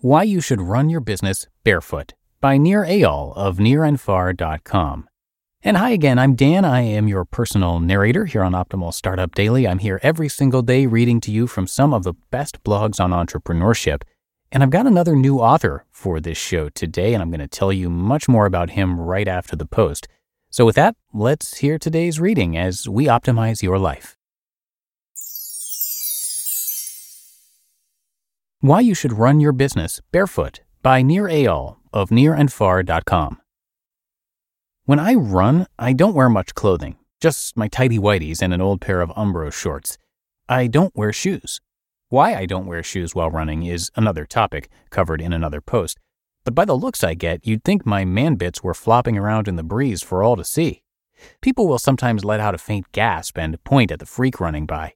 Why You Should Run Your Business Barefoot by Nir Eyal of nirandfar.com. And hi again, I'm Dan. I am your personal narrator here on Optimal Startup Daily. I'm here every single day reading to you from some of the best blogs on entrepreneurship. And I've got another new author for this show today, and I'm going to tell you much more about him right after the post. So, with that, let's hear today's reading as we optimize your life. Why You Should Run Your Business Barefoot by Nir Eyal of nirandfar.com. When I run, I don't wear much clothing, just my tidy whities and an old pair of Umbro shorts. I don't wear shoes. Why I don't wear shoes while running is another topic covered in another post, but by the looks I get, you'd think my man bits were flopping around in the breeze for all to see. People will sometimes let out a faint gasp and point at the freak running by.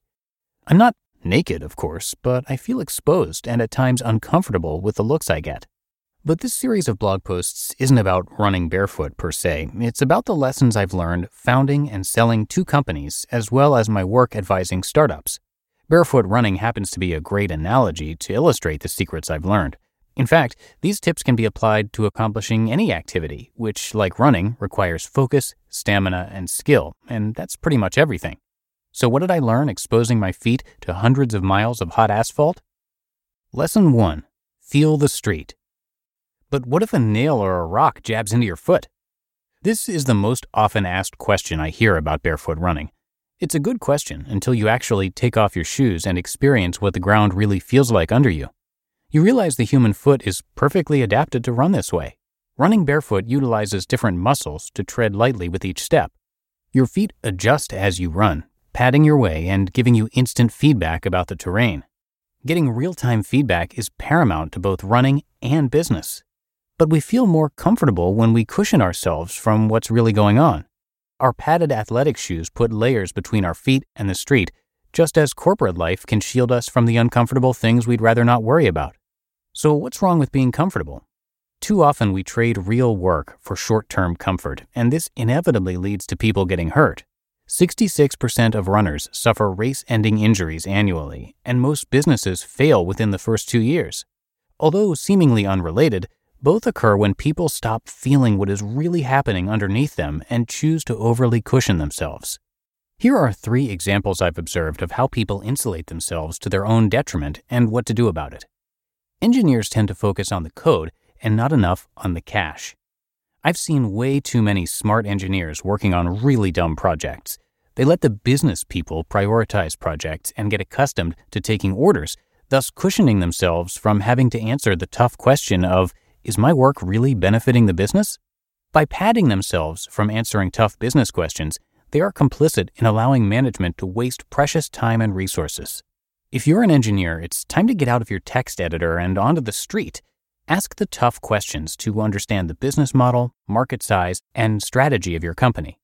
I'm not naked, of course, but I feel exposed and at times uncomfortable with the looks I get. But this series of blog posts isn't about running barefoot per se. It's about the lessons I've learned founding and selling two companies, as well as my work advising startups. Barefoot running happens to be a great analogy to illustrate the secrets I've learned. In fact, these tips can be applied to accomplishing any activity, which, like running, requires focus, stamina, and skill, and that's pretty much everything. So, what did I learn exposing my feet to hundreds of miles of hot asphalt? Lesson 1 Feel the street. But what if a nail or a rock jabs into your foot? This is the most often asked question I hear about barefoot running. It's a good question until you actually take off your shoes and experience what the ground really feels like under you. You realize the human foot is perfectly adapted to run this way. Running barefoot utilizes different muscles to tread lightly with each step. Your feet adjust as you run, padding your way and giving you instant feedback about the terrain. Getting real time feedback is paramount to both running and business but we feel more comfortable when we cushion ourselves from what's really going on. Our padded athletic shoes put layers between our feet and the street, just as corporate life can shield us from the uncomfortable things we'd rather not worry about. So, what's wrong with being comfortable? Too often we trade real work for short term comfort, and this inevitably leads to people getting hurt. 66% of runners suffer race ending injuries annually, and most businesses fail within the first two years. Although seemingly unrelated, both occur when people stop feeling what is really happening underneath them and choose to overly cushion themselves. Here are three examples I've observed of how people insulate themselves to their own detriment and what to do about it. Engineers tend to focus on the code and not enough on the cash. I've seen way too many smart engineers working on really dumb projects. They let the business people prioritize projects and get accustomed to taking orders, thus cushioning themselves from having to answer the tough question of is my work really benefiting the business? By padding themselves from answering tough business questions, they are complicit in allowing management to waste precious time and resources. If you're an engineer, it's time to get out of your text editor and onto the street. Ask the tough questions to understand the business model, market size, and strategy of your company.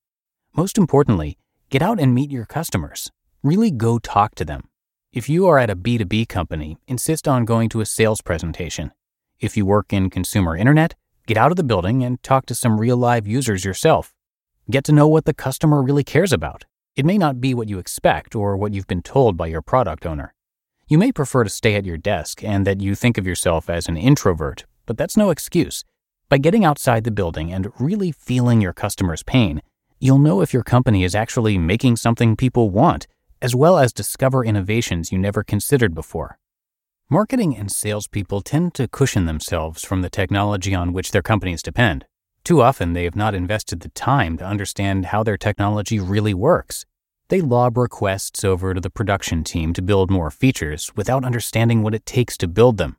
Most importantly, get out and meet your customers. Really go talk to them. If you are at a B2B company, insist on going to a sales presentation. If you work in consumer internet, get out of the building and talk to some real live users yourself. Get to know what the customer really cares about. It may not be what you expect or what you've been told by your product owner. You may prefer to stay at your desk and that you think of yourself as an introvert, but that's no excuse. By getting outside the building and really feeling your customer's pain, you'll know if your company is actually making something people want, as well as discover innovations you never considered before. Marketing and salespeople tend to cushion themselves from the technology on which their companies depend. Too often, they have not invested the time to understand how their technology really works. They lob requests over to the production team to build more features without understanding what it takes to build them.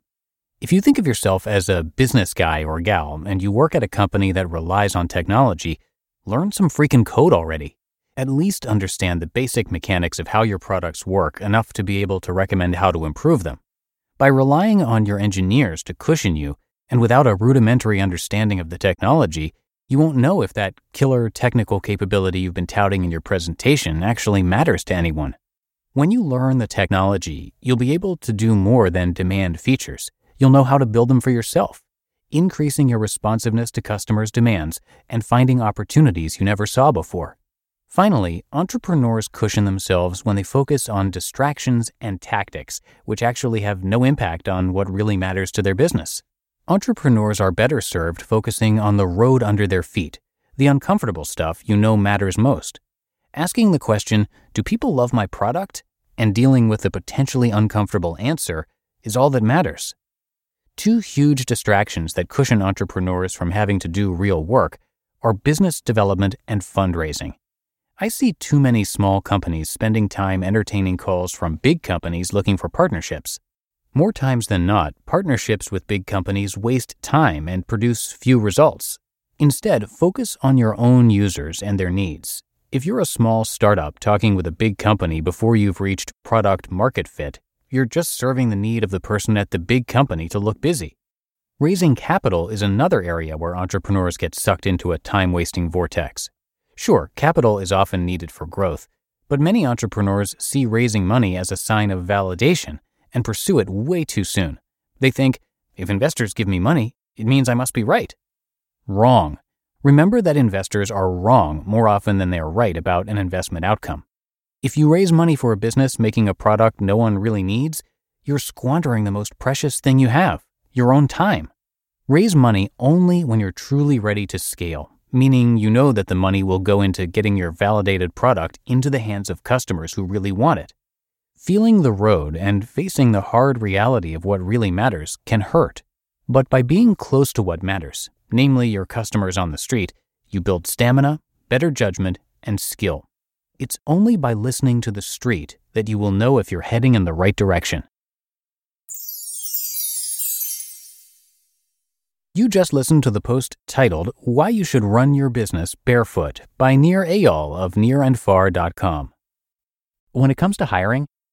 If you think of yourself as a business guy or gal and you work at a company that relies on technology, learn some freaking code already. At least understand the basic mechanics of how your products work enough to be able to recommend how to improve them. By relying on your engineers to cushion you, and without a rudimentary understanding of the technology, you won't know if that killer technical capability you've been touting in your presentation actually matters to anyone. When you learn the technology, you'll be able to do more than demand features. You'll know how to build them for yourself, increasing your responsiveness to customers' demands and finding opportunities you never saw before. Finally, entrepreneurs cushion themselves when they focus on distractions and tactics, which actually have no impact on what really matters to their business. Entrepreneurs are better served focusing on the road under their feet, the uncomfortable stuff you know matters most. Asking the question, Do people love my product? and dealing with the potentially uncomfortable answer is all that matters. Two huge distractions that cushion entrepreneurs from having to do real work are business development and fundraising. I see too many small companies spending time entertaining calls from big companies looking for partnerships. More times than not, partnerships with big companies waste time and produce few results. Instead, focus on your own users and their needs. If you're a small startup talking with a big company before you've reached product market fit, you're just serving the need of the person at the big company to look busy. Raising capital is another area where entrepreneurs get sucked into a time wasting vortex. Sure, capital is often needed for growth, but many entrepreneurs see raising money as a sign of validation and pursue it way too soon. They think, if investors give me money, it means I must be right. Wrong. Remember that investors are wrong more often than they are right about an investment outcome. If you raise money for a business making a product no one really needs, you're squandering the most precious thing you have your own time. Raise money only when you're truly ready to scale meaning you know that the money will go into getting your validated product into the hands of customers who really want it. Feeling the road and facing the hard reality of what really matters can hurt. But by being close to what matters, namely your customers on the street, you build stamina, better judgment, and skill. It's only by listening to the street that you will know if you're heading in the right direction. You just listened to the post titled Why You Should Run Your Business Barefoot by Nir Eyal of nirandfar.com. When it comes to hiring,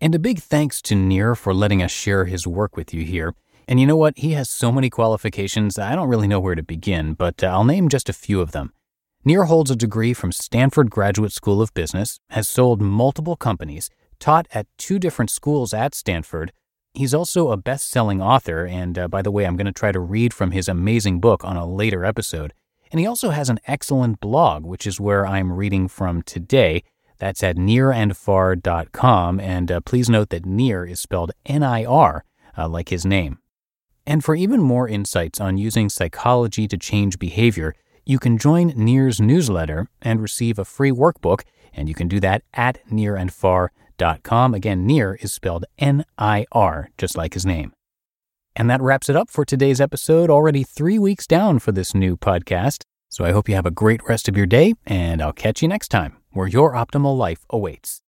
And a big thanks to Nir for letting us share his work with you here. And you know what? He has so many qualifications, I don't really know where to begin, but uh, I'll name just a few of them. Nir holds a degree from Stanford Graduate School of Business, has sold multiple companies, taught at two different schools at Stanford, He's also a best selling author, and uh, by the way, I'm going to try to read from his amazing book on a later episode. And he also has an excellent blog, which is where I'm reading from today. That's at nirandfar.com. and uh, please note that Nir is spelled N I R, uh, like his name. And for even more insights on using psychology to change behavior, you can join Nir's newsletter and receive a free workbook, and you can do that at nirandfar.com. Again, Nir is spelled N I R, just like his name. And that wraps it up for today's episode, already three weeks down for this new podcast. So I hope you have a great rest of your day, and I'll catch you next time where your optimal life awaits.